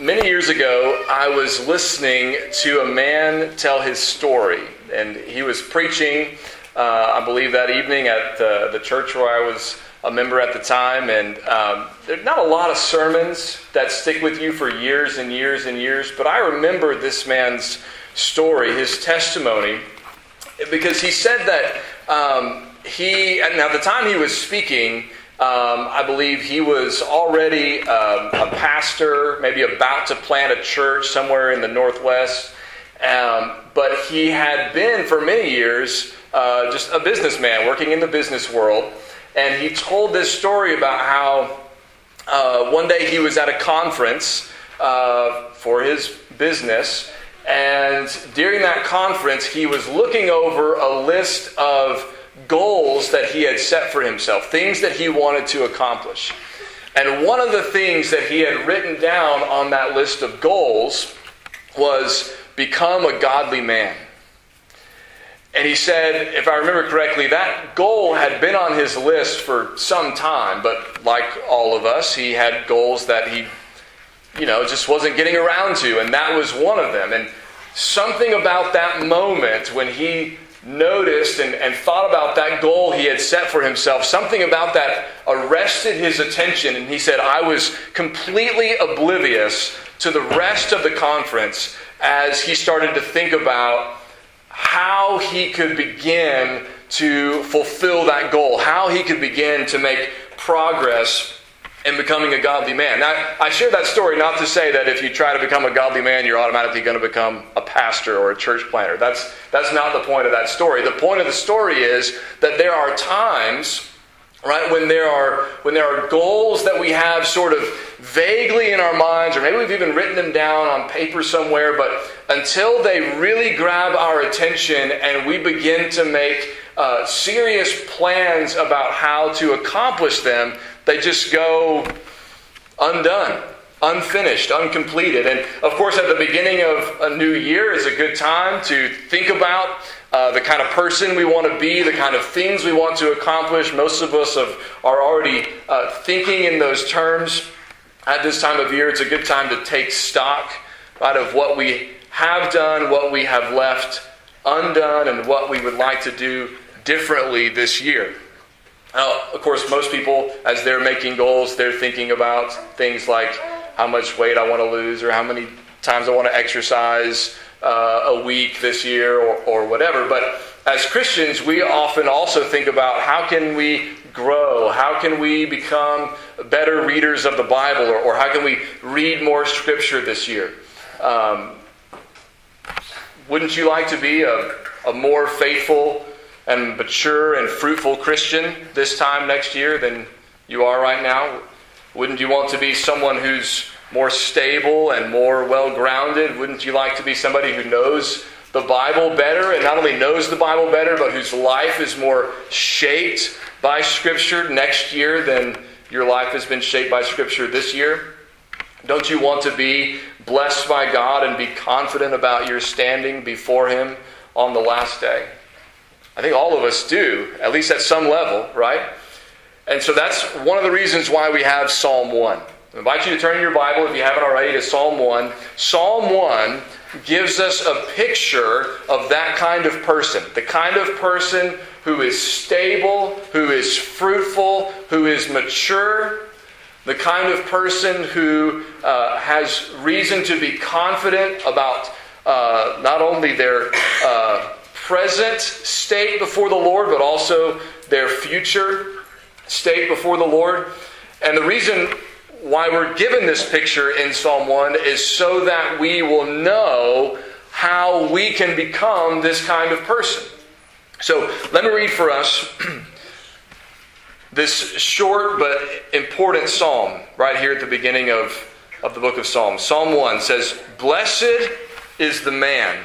many years ago, I was listening to a man tell his story, and he was preaching, uh, I believe, that evening at the, the church where I was a member at the time. And um, there's not a lot of sermons that stick with you for years and years and years, but I remember this man's story, his testimony, because he said that um, he, now the time he was speaking, um, I believe he was already um, a pastor, maybe about to plant a church somewhere in the Northwest. Um, but he had been for many years uh, just a businessman working in the business world. And he told this story about how uh, one day he was at a conference uh, for his business. And during that conference, he was looking over a list of goals that he had set for himself, things that he wanted to accomplish. And one of the things that he had written down on that list of goals was become a godly man. And he said, if I remember correctly, that goal had been on his list for some time, but like all of us, he had goals that he, you know, just wasn't getting around to, and that was one of them. And something about that moment when he noticed and, and thought about that goal he had set for himself, something about that arrested his attention, and he said, I was completely oblivious to the rest of the conference as he started to think about how he could begin to fulfill that goal, how he could begin to make progress in becoming a godly man. Now, I share that story not to say that if you try to become a godly man, you're automatically going to become a pastor or a church planter. That's, that's not the point of that story. The point of the story is that there are times right when there are when there are goals that we have sort of vaguely in our minds or maybe we've even written them down on paper somewhere but until they really grab our attention and we begin to make uh, serious plans about how to accomplish them they just go undone unfinished, uncompleted. And of course, at the beginning of a new year is a good time to think about uh, the kind of person we want to be, the kind of things we want to accomplish. Most of us have, are already uh, thinking in those terms. At this time of year, it's a good time to take stock right, of what we have done, what we have left undone, and what we would like to do differently this year. Now, of course, most people, as they're making goals, they're thinking about things like how much weight I want to lose or how many times I want to exercise uh, a week this year or, or whatever. But as Christians, we often also think about how can we grow? How can we become better readers of the Bible? Or, or how can we read more Scripture this year? Um, wouldn't you like to be a, a more faithful and mature and fruitful Christian this time next year than you are right now? Wouldn't you want to be someone who's more stable and more well grounded? Wouldn't you like to be somebody who knows the Bible better and not only knows the Bible better, but whose life is more shaped by Scripture next year than your life has been shaped by Scripture this year? Don't you want to be blessed by God and be confident about your standing before Him on the last day? I think all of us do, at least at some level, right? And so that's one of the reasons why we have Psalm 1. I invite you to turn your Bible, if you haven't already, to Psalm 1. Psalm 1 gives us a picture of that kind of person. The kind of person who is stable, who is fruitful, who is mature. The kind of person who uh, has reason to be confident about uh, not only their uh, present state before the Lord, but also their future state before the Lord. And the reason why we're given this picture in Psalm 1 is so that we will know how we can become this kind of person. So let me read for us this short but important psalm right here at the beginning of, of the book of Psalms. Psalm 1 says, Blessed is the man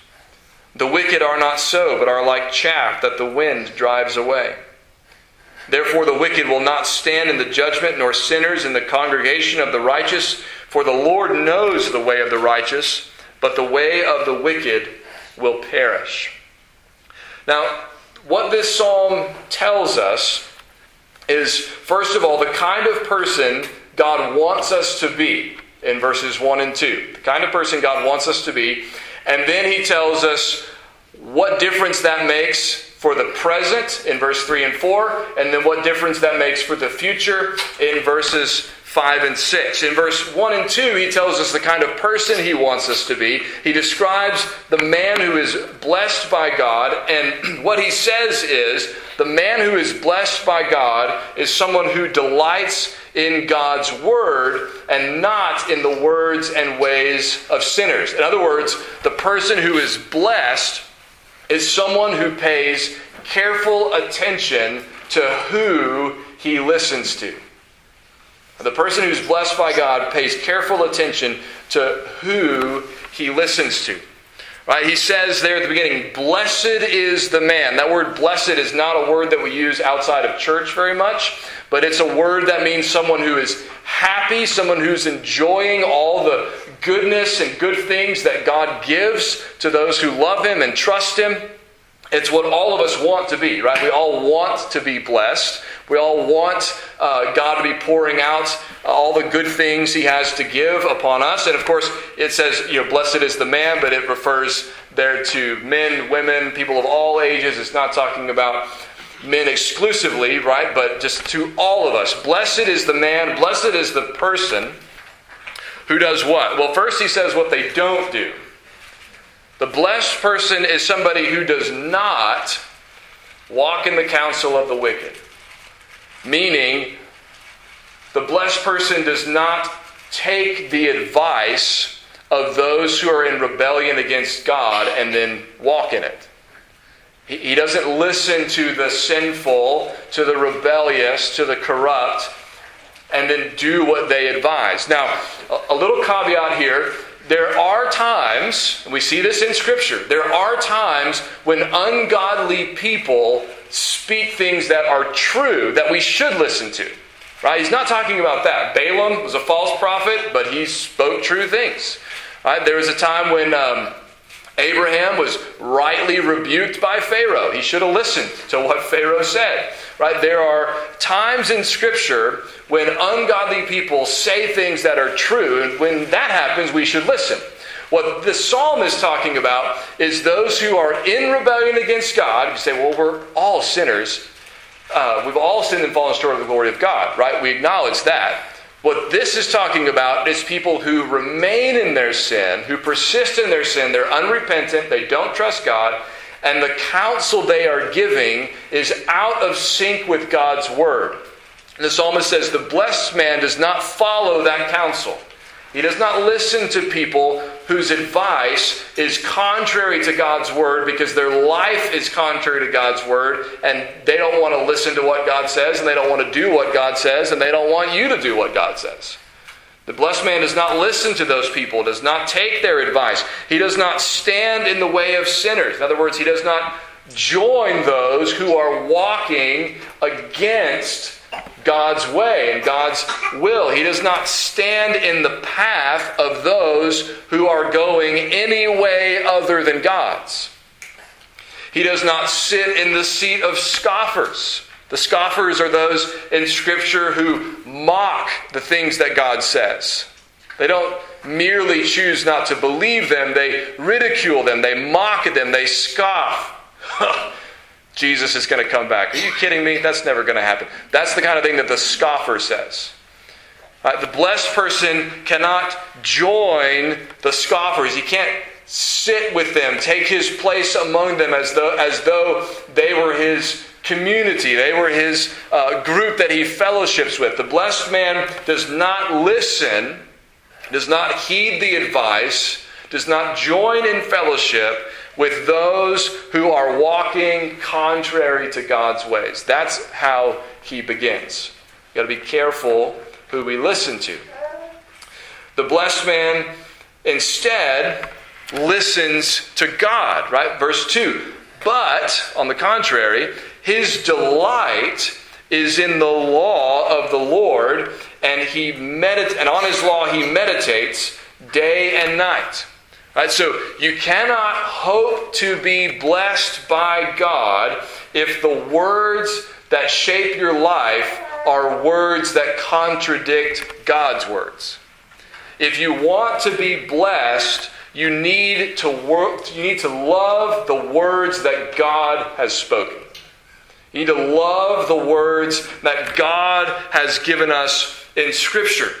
The wicked are not so, but are like chaff that the wind drives away. Therefore, the wicked will not stand in the judgment, nor sinners in the congregation of the righteous. For the Lord knows the way of the righteous, but the way of the wicked will perish. Now, what this psalm tells us is, first of all, the kind of person God wants us to be in verses 1 and 2. The kind of person God wants us to be. And then he tells us what difference that makes for the present in verse 3 and 4, and then what difference that makes for the future in verses 5 and 6. In verse 1 and 2, he tells us the kind of person he wants us to be. He describes the man who is blessed by God, and what he says is the man who is blessed by God is someone who delights in God's word and not in the words and ways of sinners. In other words, the person who is blessed is someone who pays careful attention to who he listens to. The person who's blessed by God pays careful attention to who he listens to. Right? He says there at the beginning, blessed is the man. That word blessed is not a word that we use outside of church very much, but it's a word that means someone who is happy, someone who's enjoying all the goodness and good things that God gives to those who love him and trust him. It's what all of us want to be, right? We all want to be blessed. We all want uh, God to be pouring out all the good things He has to give upon us. And of course, it says, you know, blessed is the man, but it refers there to men, women, people of all ages. It's not talking about men exclusively, right? But just to all of us. Blessed is the man, blessed is the person who does what? Well, first he says what they don't do. The blessed person is somebody who does not walk in the counsel of the wicked. Meaning, the blessed person does not take the advice of those who are in rebellion against God and then walk in it. He doesn't listen to the sinful, to the rebellious, to the corrupt, and then do what they advise. Now, a little caveat here there are times, we see this in Scripture, there are times when ungodly people speak things that are true that we should listen to. Right? He's not talking about that. Balaam was a false prophet, but he spoke true things. Right? There was a time when um, Abraham was rightly rebuked by Pharaoh. He should have listened to what Pharaoh said. Right? There are times in Scripture when ungodly people say things that are true, and when that happens, we should listen. What the psalm is talking about is those who are in rebellion against God. You say, well, we're all sinners. Uh, we've all sinned and fallen short of the glory of God, right? We acknowledge that. What this is talking about is people who remain in their sin, who persist in their sin. They're unrepentant, they don't trust God, and the counsel they are giving is out of sync with God's word. And the psalmist says, The blessed man does not follow that counsel. He does not listen to people whose advice is contrary to God's word because their life is contrary to God's word and they don't want to listen to what God says and they don't want to do what God says and they don't want you to do what God says. The blessed man does not listen to those people, does not take their advice. He does not stand in the way of sinners. In other words, he does not join those who are walking against God's way and God's will. He does not stand in the path of those who are going any way other than God's. He does not sit in the seat of scoffers. The scoffers are those in Scripture who mock the things that God says. They don't merely choose not to believe them, they ridicule them, they mock at them, they scoff. Jesus is going to come back. Are you kidding me? That's never going to happen. That's the kind of thing that the scoffer says. Uh, the blessed person cannot join the scoffers. He can't sit with them, take his place among them as though, as though they were his community, they were his uh, group that he fellowships with. The blessed man does not listen, does not heed the advice, does not join in fellowship with those who are walking contrary to God's ways. That's how he begins. You've got to be careful who we listen to. The blessed man instead listens to God, right? Verse 2. But, on the contrary, his delight is in the law of the Lord, and he medit- and on his law he meditates day and night. Right, so you cannot hope to be blessed by God if the words that shape your life are words that contradict God's words. If you want to be blessed, you need to work, you need to love the words that God has spoken. You need to love the words that God has given us in Scripture.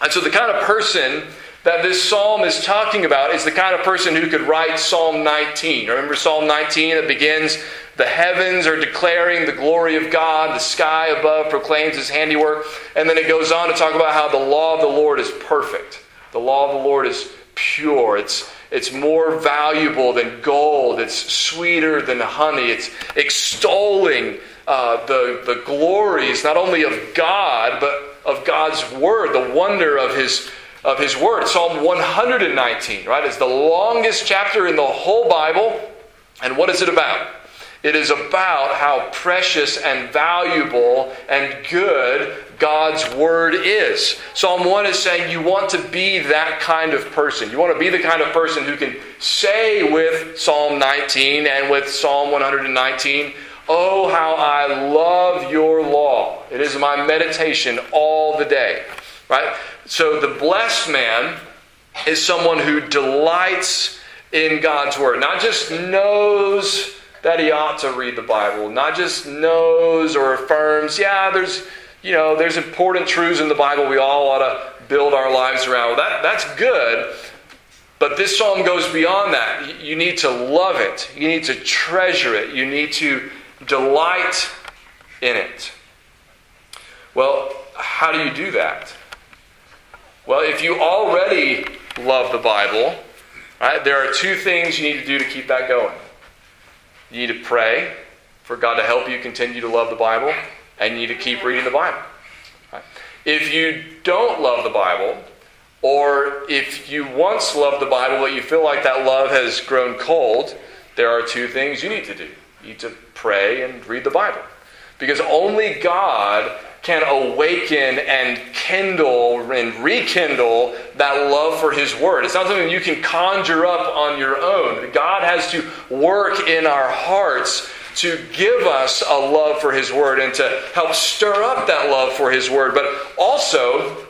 And so the kind of person that this psalm is talking about is the kind of person who could write Psalm 19. Remember Psalm 19 It begins, The heavens are declaring the glory of God, the sky above proclaims his handiwork. And then it goes on to talk about how the law of the Lord is perfect. The law of the Lord is pure. It's, it's more valuable than gold. It's sweeter than honey. It's extolling uh, the, the glories not only of God, but of God's word, the wonder of his of his word. Psalm 119, right, is the longest chapter in the whole Bible. And what is it about? It is about how precious and valuable and good God's word is. Psalm 1 is saying you want to be that kind of person. You want to be the kind of person who can say with Psalm 19 and with Psalm 119, Oh, how I love your law. It is my meditation all the day. Right? So the blessed man is someone who delights in God's word, not just knows that he ought to read the Bible, not just knows or affirms, yeah, there's you know, there's important truths in the Bible we all ought to build our lives around. Well, that, that's good, but this psalm goes beyond that. You need to love it, you need to treasure it, you need to delight in it. Well, how do you do that? Well, if you already love the Bible, right, there are two things you need to do to keep that going. You need to pray for God to help you continue to love the Bible, and you need to keep reading the Bible. If you don't love the Bible, or if you once loved the Bible but you feel like that love has grown cold, there are two things you need to do. You need to pray and read the Bible. Because only God can awaken and kindle and rekindle that love for His Word. It's not something you can conjure up on your own. God has to work in our hearts to give us a love for His Word and to help stir up that love for His Word. But also,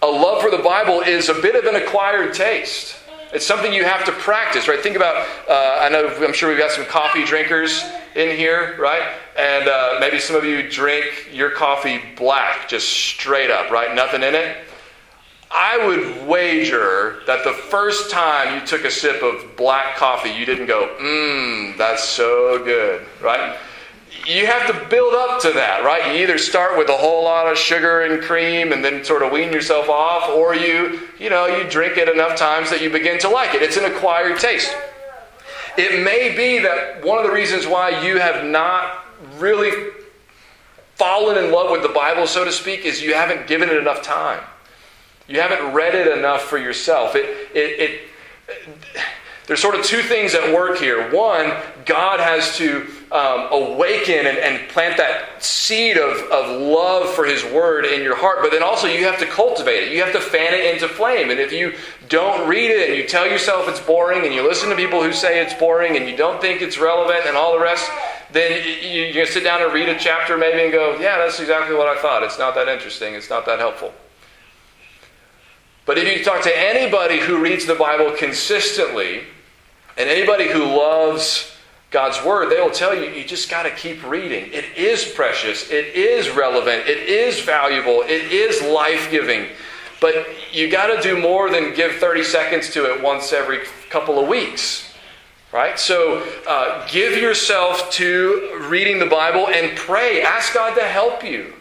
a love for the Bible is a bit of an acquired taste. It's something you have to practice, right? Think about, uh, I know, I'm sure we've got some coffee drinkers in here, right? And uh, maybe some of you drink your coffee black, just straight up, right? Nothing in it. I would wager that the first time you took a sip of black coffee, you didn't go, mmm, that's so good, right? You have to build up to that, right? You either start with a whole lot of sugar and cream and then sort of wean yourself off, or you, you know, you drink it enough times that you begin to like it. It's an acquired taste. It may be that one of the reasons why you have not really fallen in love with the Bible, so to speak, is you haven't given it enough time. You haven't read it enough for yourself. It, it, it, there's sort of two things at work here. One, God has to um, awaken and, and, plant that seed of, of love for His Word in your heart, but then also you have to cultivate it. You have to fan it into flame. And if you don't read it and you tell yourself it's boring and you listen to people who say it's boring and you don't think it's relevant and all the rest, then going to sit down and read a chapter maybe and go, yeah, that's exactly what I thought. It's not that interesting. It's not that helpful. But if you talk to anybody who reads the Bible consistently, and anybody who loves God's Word, they will tell you, you just got to keep reading. It is precious, it is relevant, it is valuable, it is life giving. But you got to do more than give 30 seconds to it once every couple of weeks. Right? So uh, give yourself to reading the Bible and pray. Ask God to help you.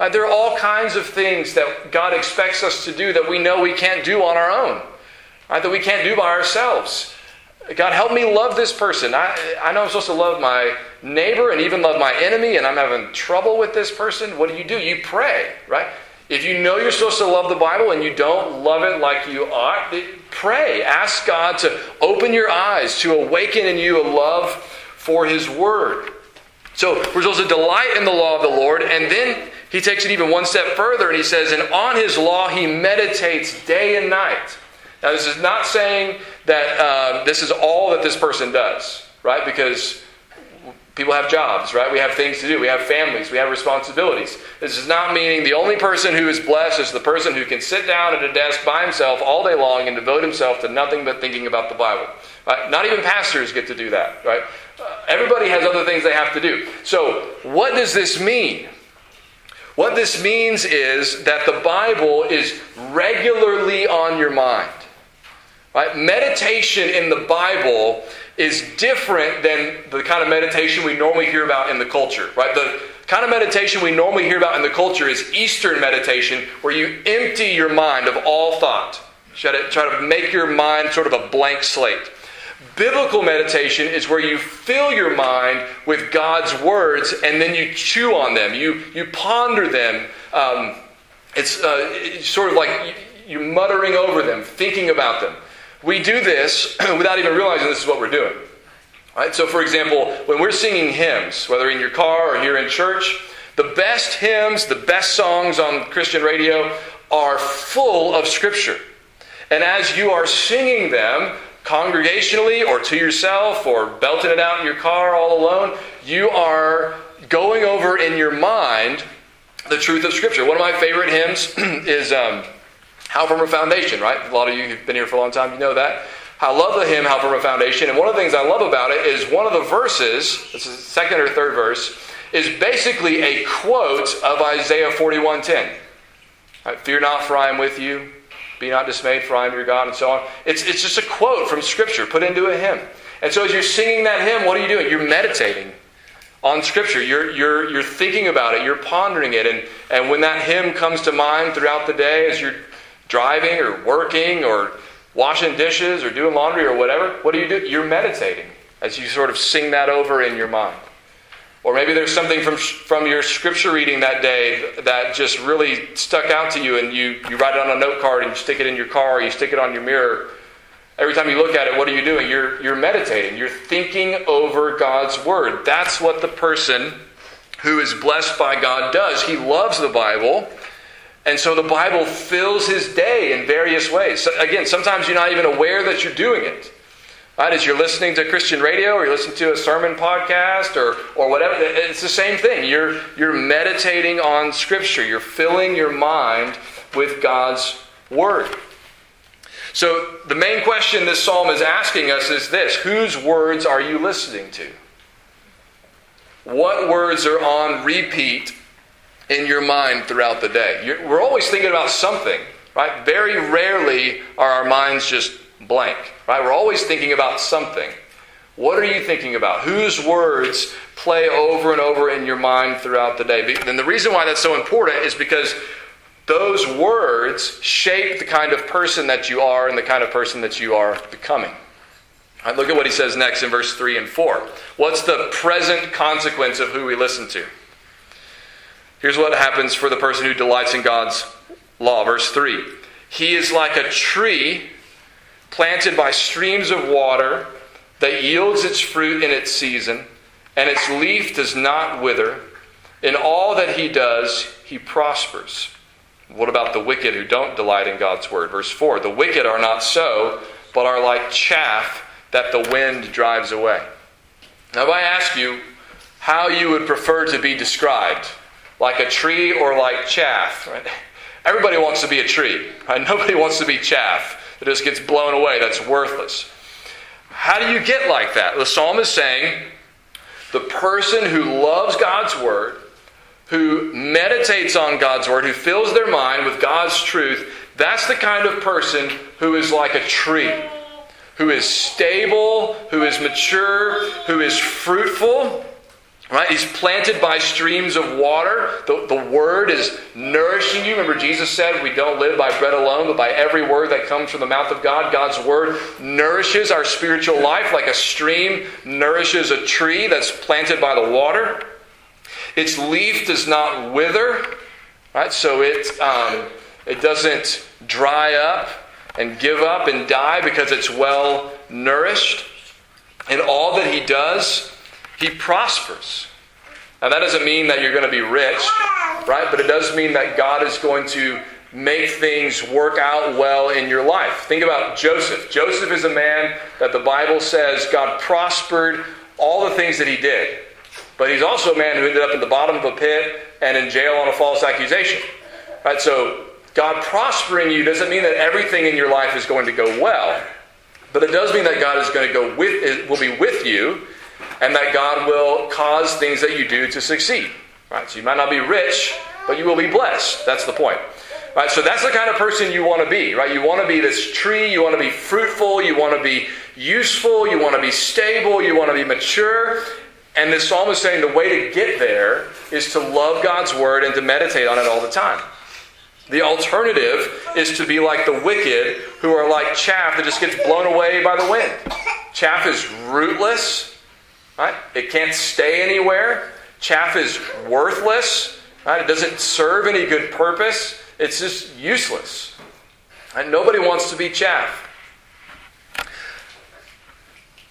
Uh, there are all kinds of things that God expects us to do that we know we can't do on our own, right? that we can't do by ourselves. God, help me love this person. I, I know I'm supposed to love my neighbor and even love my enemy, and I'm having trouble with this person. What do you do? You pray, right? If you know you're supposed to love the Bible and you don't love it like you ought, pray. Ask God to open your eyes, to awaken in you a love for His Word. So we're supposed to delight in the law of the Lord, and then he takes it even one step further and he says, And on his law he meditates day and night. Now, this is not saying that uh, this is all that this person does, right? Because people have jobs, right? We have things to do. We have families. We have responsibilities. This is not meaning the only person who is blessed is the person who can sit down at a desk by himself all day long and devote himself to nothing but thinking about the Bible. Right? Not even pastors get to do that, right? Everybody has other things they have to do. So, what does this mean? What this means is that the Bible is regularly on your mind. Right? Meditation in the Bible is different than the kind of meditation we normally hear about in the culture. Right? The kind of meditation we normally hear about in the culture is Eastern meditation, where you empty your mind of all thought. Try to, try to make your mind sort of a blank slate. Biblical meditation is where you fill your mind with God's words and then you chew on them, you, you ponder them. Um, it's, uh, it's sort of like you muttering over them, thinking about them. We do this without even realizing this is what we're doing. Right? So, for example, when we're singing hymns, whether in your car or here in church, the best hymns, the best songs on Christian radio are full of Scripture. And as you are singing them, congregationally or to yourself or belting it out in your car all alone, you are going over in your mind the truth of Scripture. One of my favorite hymns is um, How Firm a Foundation, right? A lot of you who've been here for a long time, you know that. I love the hymn How Firm a Foundation, and one of the things I love about it is one of the verses, this is the second or third verse, is basically a quote of Isaiah 41.10. Right, Fear not, for I am with you. Be not dismayed, for I am your God, and so on. It's, it's just a quote from Scripture put into a hymn. And so as you're singing that hymn, what are you doing? You're meditating on Scripture. You're, you're, you're thinking about it. You're pondering it. And, and when that hymn comes to mind throughout the day as you're driving or working or washing dishes or doing laundry or whatever, what do you do? You're meditating as you sort of sing that over in your mind. Or maybe there's something from, from your scripture reading that day that just really stuck out to you, and you, you write it on a note card and you stick it in your car, or you stick it on your mirror. Every time you look at it, what are you doing? You're, you're meditating. You're thinking over God's Word. That's what the person who is blessed by God does. He loves the Bible. And so the Bible fills his day in various ways. So again, sometimes you're not even aware that you're doing it. Right? As you're listening to Christian radio or you're listening to a sermon podcast or, or whatever, it's the same thing. You're, you're meditating on Scripture, you're filling your mind with God's Word. So, the main question this psalm is asking us is this Whose words are you listening to? What words are on repeat in your mind throughout the day? You're, we're always thinking about something, right? Very rarely are our minds just blank, right? We're always thinking about something. What are you thinking about? Whose words play over and over in your mind throughout the day? And the reason why that's so important is because those words shape the kind of person that you are and the kind of person that you are becoming. Right, look at what he says next in verse 3 and 4. What's the present consequence of who we listen to? Here's what happens for the person who delights in God's law. Verse 3 He is like a tree planted by streams of water that yields its fruit in its season, and its leaf does not wither. In all that he does, he prospers. What about the wicked who don't delight in God's word? Verse 4 The wicked are not so, but are like chaff that the wind drives away. Now, if I ask you how you would prefer to be described, like a tree or like chaff, right? Everybody wants to be a tree, right? Nobody wants to be chaff that just gets blown away, that's worthless. How do you get like that? The psalm is saying the person who loves God's word, who meditates on God's word, who fills their mind with God's truth, that's the kind of person who is like a tree, who is stable, who is mature, who is fruitful Right? He's planted by streams of water. The, the word is nourishing you. Remember, Jesus said, We don't live by bread alone, but by every word that comes from the mouth of God. God's word nourishes our spiritual life like a stream nourishes a tree that's planted by the water. Its leaf does not wither. Right? So it, um, it doesn't dry up and give up and die because it's well nourished. And all that he does, he prospers. Now, that doesn't mean that you're going to be rich, right? But it does mean that God is going to make things work out well in your life. Think about Joseph. Joseph is a man that the Bible says God prospered all the things that he did. But he's also a man who ended up in the bottom of a pit and in jail on a false accusation. Right? So God prospering you doesn't mean that everything in your life is going to go well. But it does mean that God is going to go with will be with you and that God will cause things that you do to succeed. Right? So you might not be rich, but you will be blessed. That's the point. Right? So that's the kind of person you want to be, right? You want to be this tree, you want to be fruitful, you want to be useful, you want to be stable, you want to be mature. And this psalm is saying the way to get there is to love God's word and to meditate on it all the time. The alternative is to be like the wicked who are like chaff that just gets blown away by the wind. Chaff is rootless, right? It can't stay anywhere. Chaff is worthless, right? It doesn't serve any good purpose. It's just useless. And nobody wants to be chaff.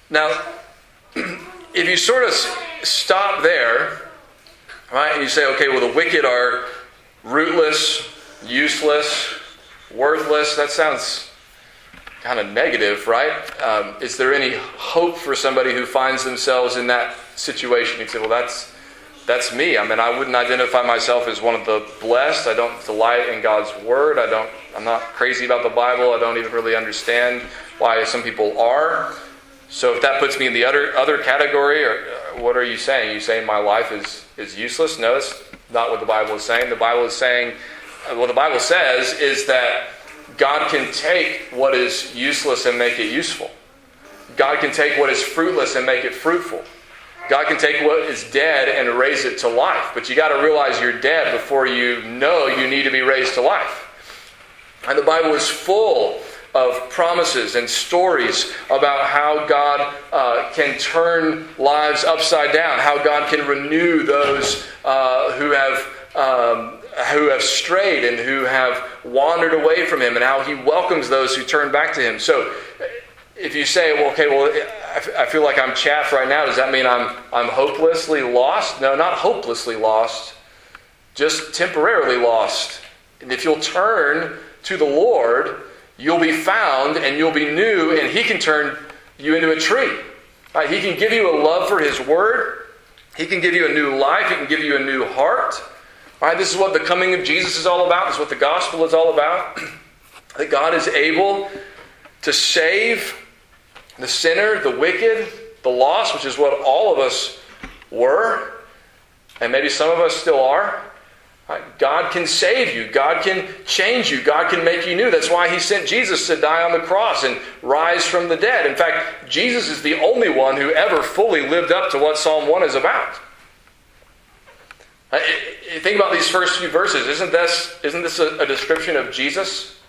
Now, if you sort of stop there, right, and you say, okay, well, the wicked are rootless, useless, worthless, that sounds kind of negative, right? Um, is there any hope for somebody who finds themselves in that situation? You say, well, that's that's me. I mean, I wouldn't identify myself as one of the blessed. I don't delight in God's word. I don't. I'm not crazy about the Bible. I don't even really understand why some people are. So if that puts me in the other other category, or uh, what are you saying? Are you saying my life is is useless? No, that's not what the Bible is saying. The Bible is saying uh, what the Bible says is that God can take what is useless and make it useful. God can take what is fruitless and make it fruitful. God can take what is dead and raise it to life. But you got to realize you're dead before you know you need to be raised to life. And the Bible is full of promises and stories about how God uh, can turn lives upside down, how God can renew those uh, who have. Um, who have strayed and who have wandered away from him, and how he welcomes those who turn back to him. So, if you say, well, okay, well, I feel like I'm chaff right now, does that mean I'm, I'm hopelessly lost? No, not hopelessly lost, just temporarily lost. And if you'll turn to the Lord, you'll be found and you'll be new, and He can turn you into a tree. Right? He can give you a love for His Word, He can give you a new life, He can give you a new heart. This is what the coming of Jesus is all about, this is what the gospel is all about. that God is able to save the sinner, the wicked, the lost, which is what all of us were, and maybe some of us still are. God can save you. God can change you. God can make you new. That's why He sent Jesus to die on the cross and rise from the dead. In fact, Jesus is the only one who ever fully lived up to what Psalm 1 is about. Uh, think about these first few verses. Isn't this, isn't this a, a description of Jesus?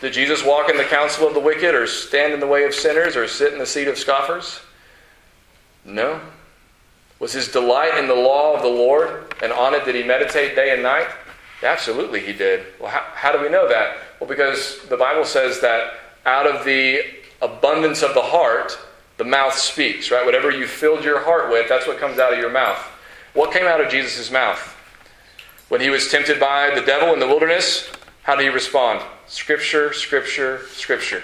Did Jesus walk in the counsel of the wicked, or stand in the way of sinners, or sit in the seat of scoffers? No. Was his delight in the law of the Lord, and on it did he meditate day and night? Absolutely, he did. Well, how, how do we know that? Well, because the Bible says that out of the abundance of the heart, the mouth speaks, right? Whatever you filled your heart with, that's what comes out of your mouth. What came out of Jesus' mouth? When he was tempted by the devil in the wilderness, how did he respond? Scripture, Scripture, Scripture.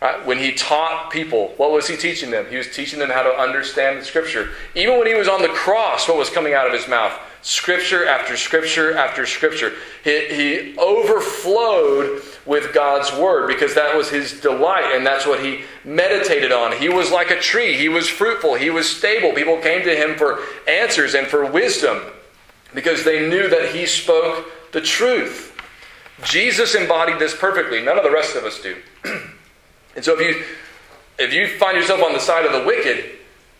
Right? When he taught people, what was he teaching them? He was teaching them how to understand the Scripture. Even when he was on the cross, what was coming out of his mouth? Scripture after Scripture after Scripture. He, he overflowed with God's Word because that was his delight and that's what he meditated on. He was like a tree, he was fruitful, he was stable. People came to him for answers and for wisdom because they knew that he spoke the truth. Jesus embodied this perfectly. None of the rest of us do. and so if you if you find yourself on the side of the wicked,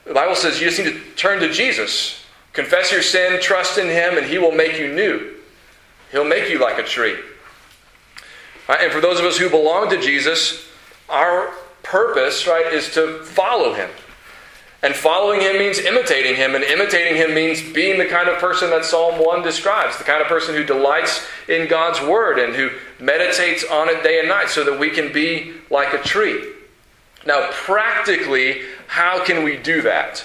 the Bible says you just need to turn to Jesus. Confess your sin, trust in him, and he will make you new. He'll make you like a tree. Right? And for those of us who belong to Jesus, our purpose, right, is to follow him. And following him means imitating him, and imitating him means being the kind of person that Psalm 1 describes the kind of person who delights in God's word and who meditates on it day and night so that we can be like a tree. Now, practically, how can we do that?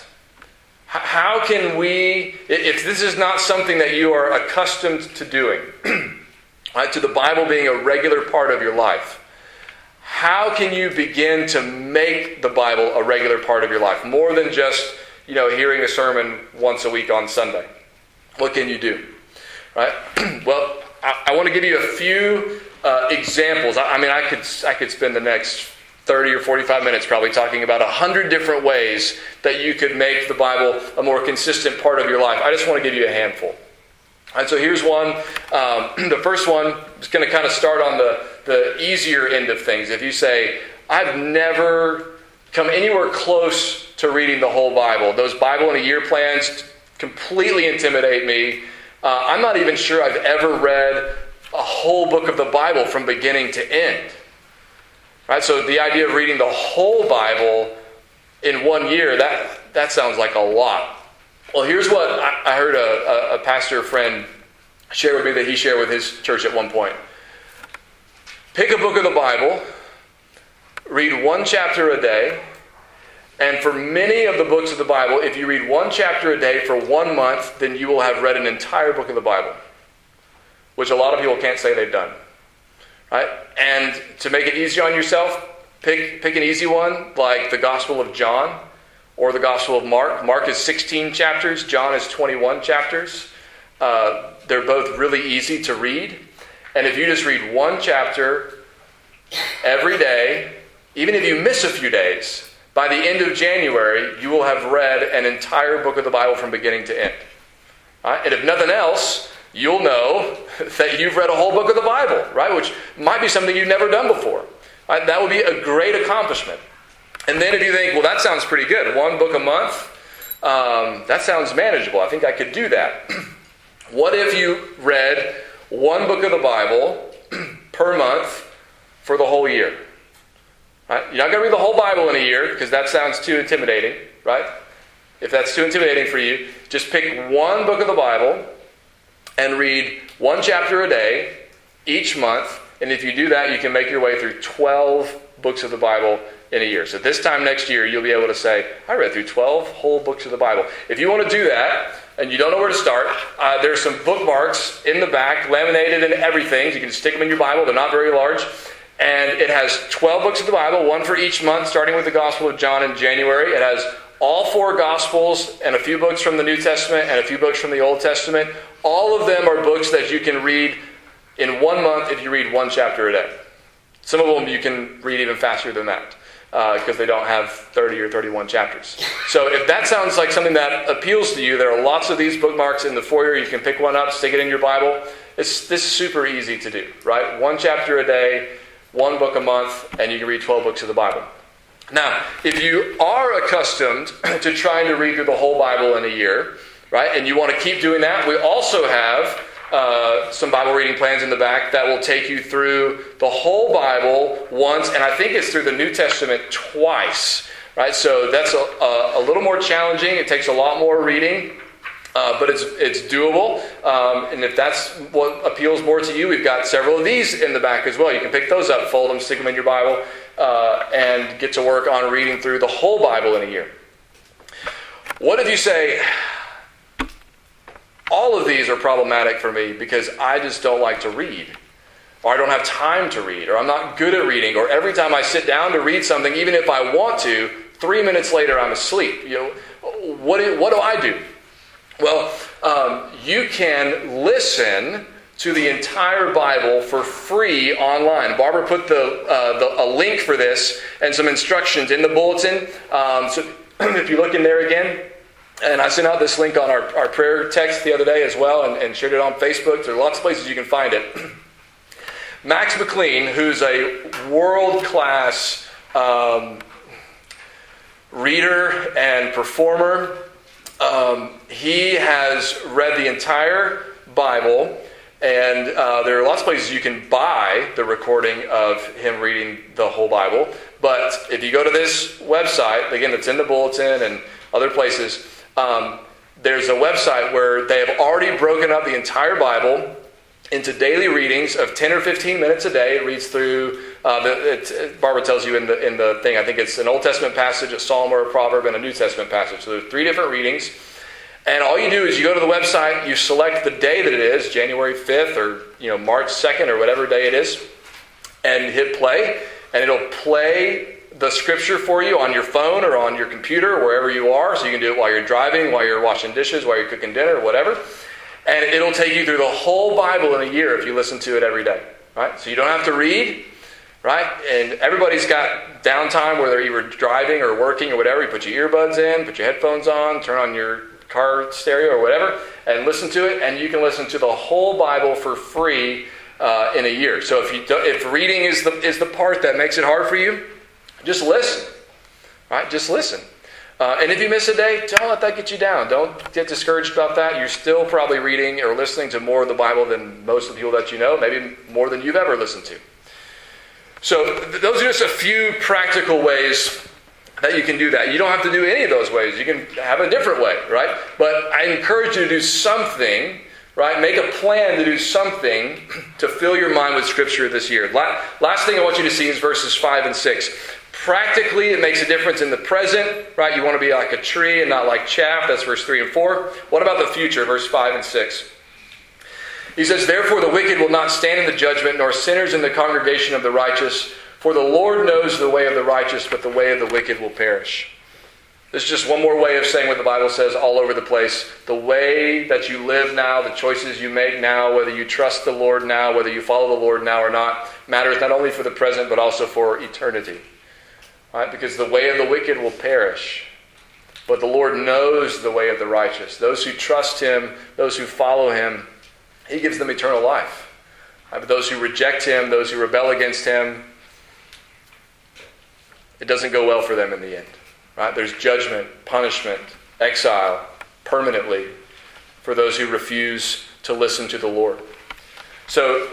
How can we, if this is not something that you are accustomed to doing, right, to the Bible being a regular part of your life, how can you begin to make the Bible a regular part of your life? More than just, you know, hearing a sermon once a week on Sunday. What can you do? Right? well, I, I, want to give you a few uh, examples. I, I mean, I could, I could spend the next 30 or 45 minutes probably talking about 100 different ways that you could make the Bible a more consistent part of your life. I just want to give you a handful. And so here's one. Um, the first one is going to kind of start on the, the easier end of things. If you say, I've never come anywhere close to reading the whole Bible, those Bible in a year plans completely intimidate me. Uh, I'm not even sure I've ever read a whole book of the Bible from beginning to end. Right? So the idea of reading the whole Bible in one year, that, that sounds like a lot. Well, here's what I, heard a, a, pastor friend share with me that he shared with his church at one point. Pick a book of the Bible, read one chapter a day, and for many of the books of the Bible, if you read one chapter a day for one month, then you will have read an entire book of the Bible, which a lot of people can't say they've done. Right? And to make it easy on yourself, pick, pick an easy one like the Gospel of John or the Gospel of Mark. Mark is 16 chapters, John is 21 chapters. Uh, they're both really easy to read. And if you just read one chapter every day, even if you miss a few days, by the end of January, you will have read an entire book of the Bible from beginning to end. Right? And if nothing else, you'll know that you've read a whole book of the Bible, right? Which might be something you've never done before. Right? That would be a great accomplishment. And then if you think, well, that sounds pretty good, one book a month, um, that sounds manageable. I think I could do that. what if you read one book of the Bible per month for the whole year? Right? You're not going to read the whole Bible in a year because that sounds too intimidating, right? If that's too intimidating for you, just pick one book of the Bible and read one chapter a day each month. And if you do that, you can make your way through 12 books of the Bible in a year. So this time next year, you'll be able to say, I read through 12 whole books of the Bible. If you want to do that, and you don't know where to start, uh, there's some bookmarks in the back, laminated and everything. You can stick them in your Bible. They're not very large. And it has 12 books of the Bible, one for each month, starting with the Gospel of John in January. It has all four Gospels and a few books from the New Testament and a few books from the Old Testament. All of them are books that you can read in one month if you read one chapter a day. Some of them you can read even faster than that because uh, they don't have 30 or 31 chapters. So if that sounds like something that appeals to you, there are lots of these bookmarks in the foyer. You can pick one up, stick it in your Bible. It's this is super easy to do, right? One chapter a day, one book a month, and you can read 12 books of the Bible. Now, if you are accustomed to trying to read through the whole Bible in a year, right, and you want to keep doing that, we also have uh, some Bible reading plans in the back that will take you through the whole Bible once, and I think it's through the New Testament twice. Right, so that's a, a, a little more challenging. It takes a lot more reading, uh, but it's it's doable. Um, and if that's what appeals more to you, we've got several of these in the back as well. You can pick those up, fold them, stick them in your Bible, uh, and get to work on reading through the whole Bible in a year. What if you say, all of these are problematic for me because I just don't like to read, or I don't have time to read, or I'm not good at reading, or every time I sit down to read something, even if I want to, three minutes later I'm asleep. You know, what do, what do I do? Well, um, you can listen to the entire Bible for free online. Barbara put the, uh, the, a link for this and some instructions in the bulletin. Um, so if you look in there again, and I sent out this link on our, our prayer text the other day as well and, and shared it on Facebook. There are lots of places you can find it. Max McLean, who's a world class um, reader and performer, um, he has read the entire Bible. And uh, there are lots of places you can buy the recording of him reading the whole Bible. But if you go to this website, again, it's in the bulletin, and other places. Um, there's a website where they have already broken up the entire Bible into daily readings of 10 or 15 minutes a day. It reads through, uh, Barbara tells you in the, in the thing, I think it's an Old Testament passage, a Psalm or a proverb, and a New Testament passage. So there's three different readings. And all you do is you go to the website, you select the day that it is, January 5th or you know March 2nd or whatever day it is, and hit play, and it'll play the scripture for you on your phone or on your computer, wherever you are. So you can do it while you're driving, while you're washing dishes, while you're cooking dinner, whatever. And it'll take you through the whole Bible in a year if you listen to it every day. Right? So you don't have to read, right? And everybody's got downtime where they're either driving or working or whatever. You put your earbuds in, put your headphones on, turn on your car stereo or whatever, and listen to it. And you can listen to the whole Bible for free uh, in a year. So if you do, if reading is the is the part that makes it hard for you, just listen. Right? Just listen. Uh, and if you miss a day, don't let that get you down. Don't get discouraged about that. You're still probably reading or listening to more of the Bible than most of the people that you know, maybe more than you've ever listened to. So, th- those are just a few practical ways that you can do that. You don't have to do any of those ways. You can have a different way, right? But I encourage you to do something, right? Make a plan to do something to fill your mind with Scripture this year. Last thing I want you to see is verses 5 and 6. Practically, it makes a difference in the present, right? You want to be like a tree and not like chaff. That's verse 3 and 4. What about the future, verse 5 and 6? He says, Therefore the wicked will not stand in the judgment, nor sinners in the congregation of the righteous. For the Lord knows the way of the righteous, but the way of the wicked will perish. This is just one more way of saying what the Bible says all over the place. The way that you live now, the choices you make now, whether you trust the Lord now, whether you follow the Lord now or not, matters not only for the present, but also for eternity. Right? Because the way of the wicked will perish. But the Lord knows the way of the righteous. Those who trust Him, those who follow Him, He gives them eternal life. But those who reject Him, those who rebel against Him, it doesn't go well for them in the end. Right? There's judgment, punishment, exile permanently for those who refuse to listen to the Lord. So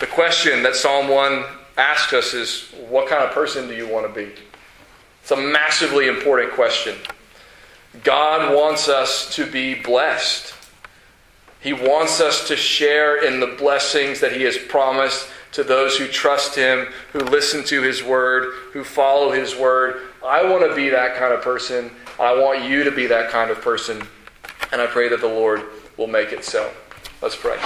the question that Psalm 1 asks us is what kind of person do you want to be? It's a massively important question. God wants us to be blessed. He wants us to share in the blessings that He has promised to those who trust Him, who listen to His word, who follow His word. I want to be that kind of person. I want you to be that kind of person. And I pray that the Lord will make it so. Let's pray.